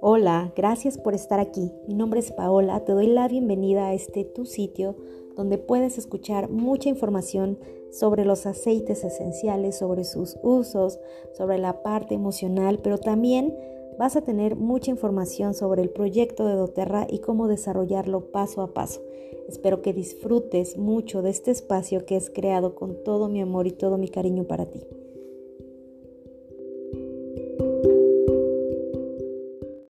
Hola, gracias por estar aquí. Mi nombre es Paola, te doy la bienvenida a este tu sitio donde puedes escuchar mucha información sobre los aceites esenciales, sobre sus usos, sobre la parte emocional, pero también vas a tener mucha información sobre el proyecto de doTERRA y cómo desarrollarlo paso a paso. Espero que disfrutes mucho de este espacio que es creado con todo mi amor y todo mi cariño para ti.